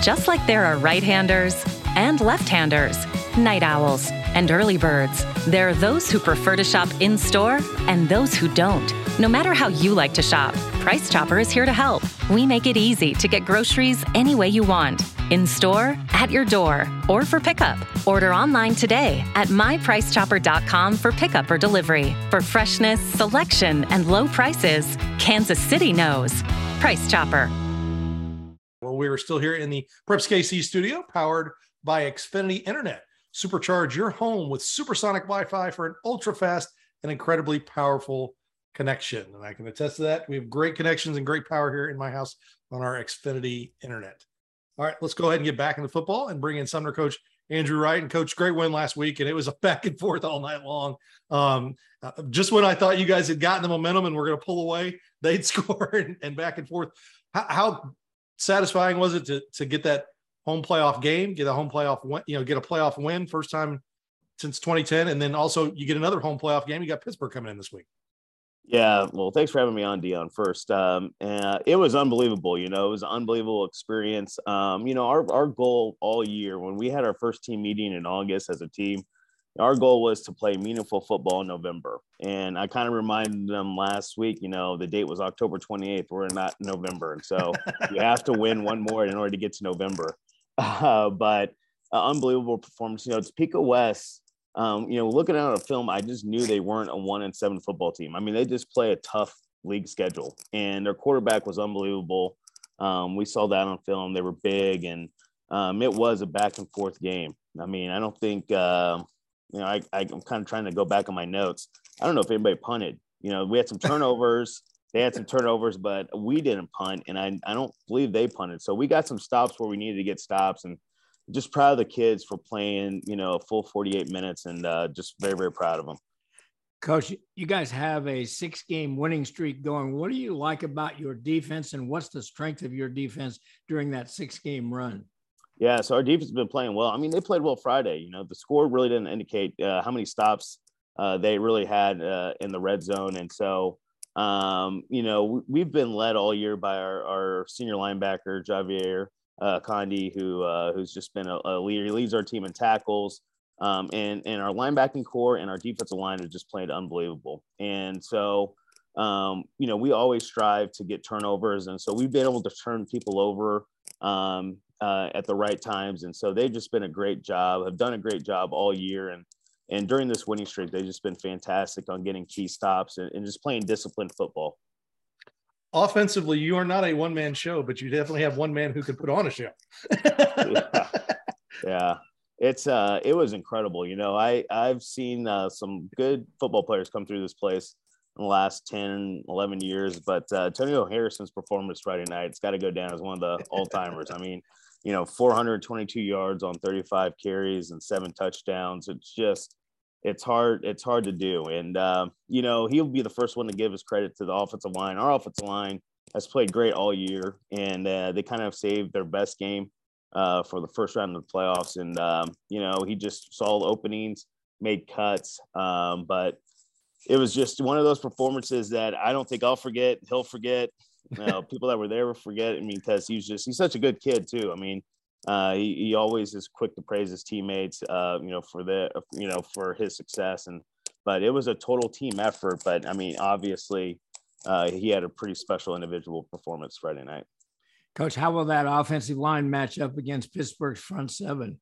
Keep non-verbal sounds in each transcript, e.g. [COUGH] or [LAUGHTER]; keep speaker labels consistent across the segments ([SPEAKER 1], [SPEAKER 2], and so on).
[SPEAKER 1] Just like there are right handers and left handers, night owls and early birds, there are those who prefer to shop in store and those who don't. No matter how you like to shop, Price Chopper is here to help. We make it easy to get groceries any way you want in store, at your door, or for pickup. Order online today at mypricechopper.com for pickup or delivery. For freshness, selection, and low prices, Kansas City knows. Price Chopper.
[SPEAKER 2] Well, we are still here in the Preps KC studio, powered by Xfinity Internet. Supercharge your home with supersonic Wi Fi for an ultra fast and incredibly powerful connection. And I can attest to that. We have great connections and great power here in my house on our Xfinity Internet. All right, let's go ahead and get back into football and bring in Sumner coach Andrew Wright and coach great win last week and it was a back and forth all night long. Um, uh, just when I thought you guys had gotten the momentum and we're going to pull away, they'd [LAUGHS] score and, and back and forth. How, how, satisfying was it to to get that home playoff game, get a home playoff win, you know, get a playoff win first time since 2010, and then also you get another home playoff game. You got Pittsburg coming in this week.
[SPEAKER 3] Yeah, well, thanks for having me on, Dion. First, um, uh, it was unbelievable. You know, it was an unbelievable experience. Um, you know, our our goal all year when we had our first team meeting in August as a team, our goal was to play meaningful football in November. And I kind of reminded them last week. You know, the date was October 28th. We're not November, and so [LAUGHS] you have to win one more in order to get to November. Uh, but uh, unbelievable performance. You know, Topeka West um, you know, looking at a film, I just knew they weren't a one and seven football team. I mean, they just play a tough league schedule, and their quarterback was unbelievable. Um, we saw that on film. They were big, and um, it was a back and forth game. I mean, I don't think, uh, you know, I, I'm kind of trying to go back on my notes. I don't know if anybody punted. You know, we had some turnovers. they had some turnovers, but we didn't punt, and I, I don't believe they punted. So we got some stops where we needed to get stops, and just proud of the kids for playing, you know, a full 48 minutes and uh, just very, very proud of them.
[SPEAKER 4] Coach, you guys have a six game winning streak going. What do you like about your defense and what's the strength of your defense during that six game run?
[SPEAKER 3] Yeah, so our defense has been playing well. I mean, they played well Friday. You know, the score really didn't indicate uh, how many stops uh, they really had uh, in the red zone. And so, um, you know, we've been led all year by our, our senior linebacker, Javier uh, Condi, who uh, who's just been a, a, leader. He leads our team in tackles, um, and and our linebacking corps and our defensive line have just played unbelievable. And so, um, you know, we always strive to get turnovers, and so we've been able to turn people over um, uh, at the right times. And so they've just been a great job. Have done a great job all year, and and during this winning streak, they've just been fantastic on getting key stops and, and just playing disciplined football
[SPEAKER 2] offensively, you are not a one man show, but you definitely have one man who can put on a show. [LAUGHS]
[SPEAKER 3] yeah. yeah. It's uh it was incredible. You know, I I've seen uh, some good football players come through this place in the last 10, 11 years, but uh, Antonio Harrison's performance Friday night, it's got to go down as one of the all timers. I mean, you know, 422 yards on 35 carries and seven touchdowns. It's just it's hard it's hard to do. And uh, you know he'll be the first one to give his credit to the offensive line. Our offensive line has played great all year and uh, they kind of saved their best game uh, for the first round of the playoffs. And um, you know he just saw the openings made cuts um, but it was just one of those performances that i don't think i'll forget he'll forget you know, people that were there will forget i mean because he's just he's such a good kid too i mean uh, he, he always is quick to praise his teammates, uh, you know, for the, you know, for his success. And, but it was a total team effort. But I mean, obviously, uh, he had a pretty special individual performance Friday night.
[SPEAKER 4] Coach, how will that offensive line match up against Pittsburg's front seven?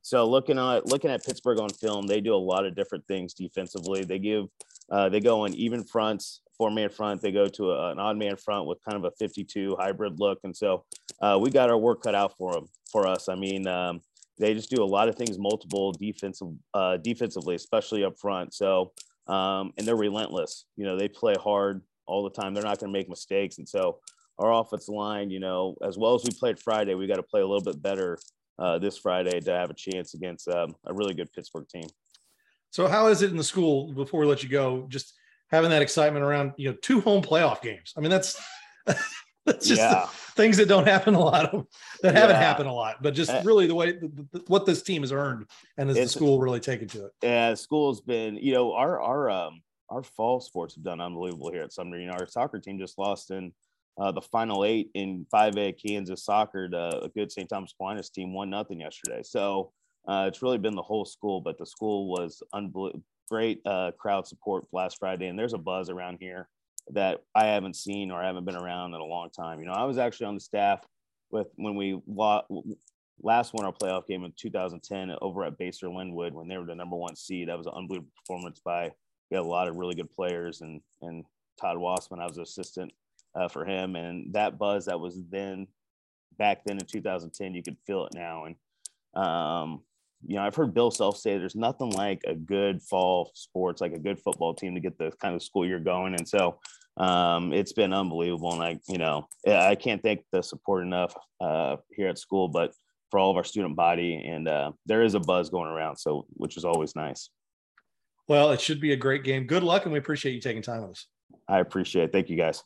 [SPEAKER 3] So looking at looking at Pittsburg on film, they do a lot of different things defensively. They give uh, they go on even fronts four man front. They go to a, an odd man front with kind of a 52 hybrid look. And so uh, we got our work cut out for them, for us. I mean, um, they just do a lot of things multiple defensive, uh, defensively, especially up front. So, um, and they're relentless. You know, they play hard all the time. They're not going to make mistakes. And so our offensive line, you know, as well as we played Friday, we got to play a little bit better uh, this Friday to have a chance against um, a really good Pittsburg team.
[SPEAKER 2] So, how is it in the school before we let you go? Just having that excitement around you know two home playoff games. I mean that's [LAUGHS] that's just yeah. things that don't happen a lot of that haven't happened a lot, but just uh, really the way the, the, what this team has earned and has the school really taken to it.
[SPEAKER 3] Yeah, school's been you know our our um our fall sports have done unbelievable here at Sumner. You know our soccer team just lost in uh, the final eight in 5A Kansas soccer to a good St. Thomas Aquinas team, one nothing yesterday. So uh, it's really been the whole school, but the school was unbelievable. Great uh, crowd support last Friday, and there's a buzz around here that I haven't seen or I haven't been around in a long time. You know, I was actually on the staff with when we last won our playoff game in 2010 over at Basehor Linwood when they were the number one seed. That was an unbelievable performance by we had a lot of really good players and and Todd Wassman, I was an assistant uh, for him, and that buzz that was then back then in 2010, you could feel it now. And um, you know, I've heard Bill Self say there's nothing like a good fall sports, like a good football team to get the kind of school year going. And so um, it's been unbelievable. And I, you know, I can't thank the support enough uh, here at school, but for all of our student body. And uh, there is a buzz going around, so which is always nice.
[SPEAKER 2] Well, it should be a great game. Good luck, and we appreciate you taking time with us.
[SPEAKER 3] I appreciate it. Thank you, guys.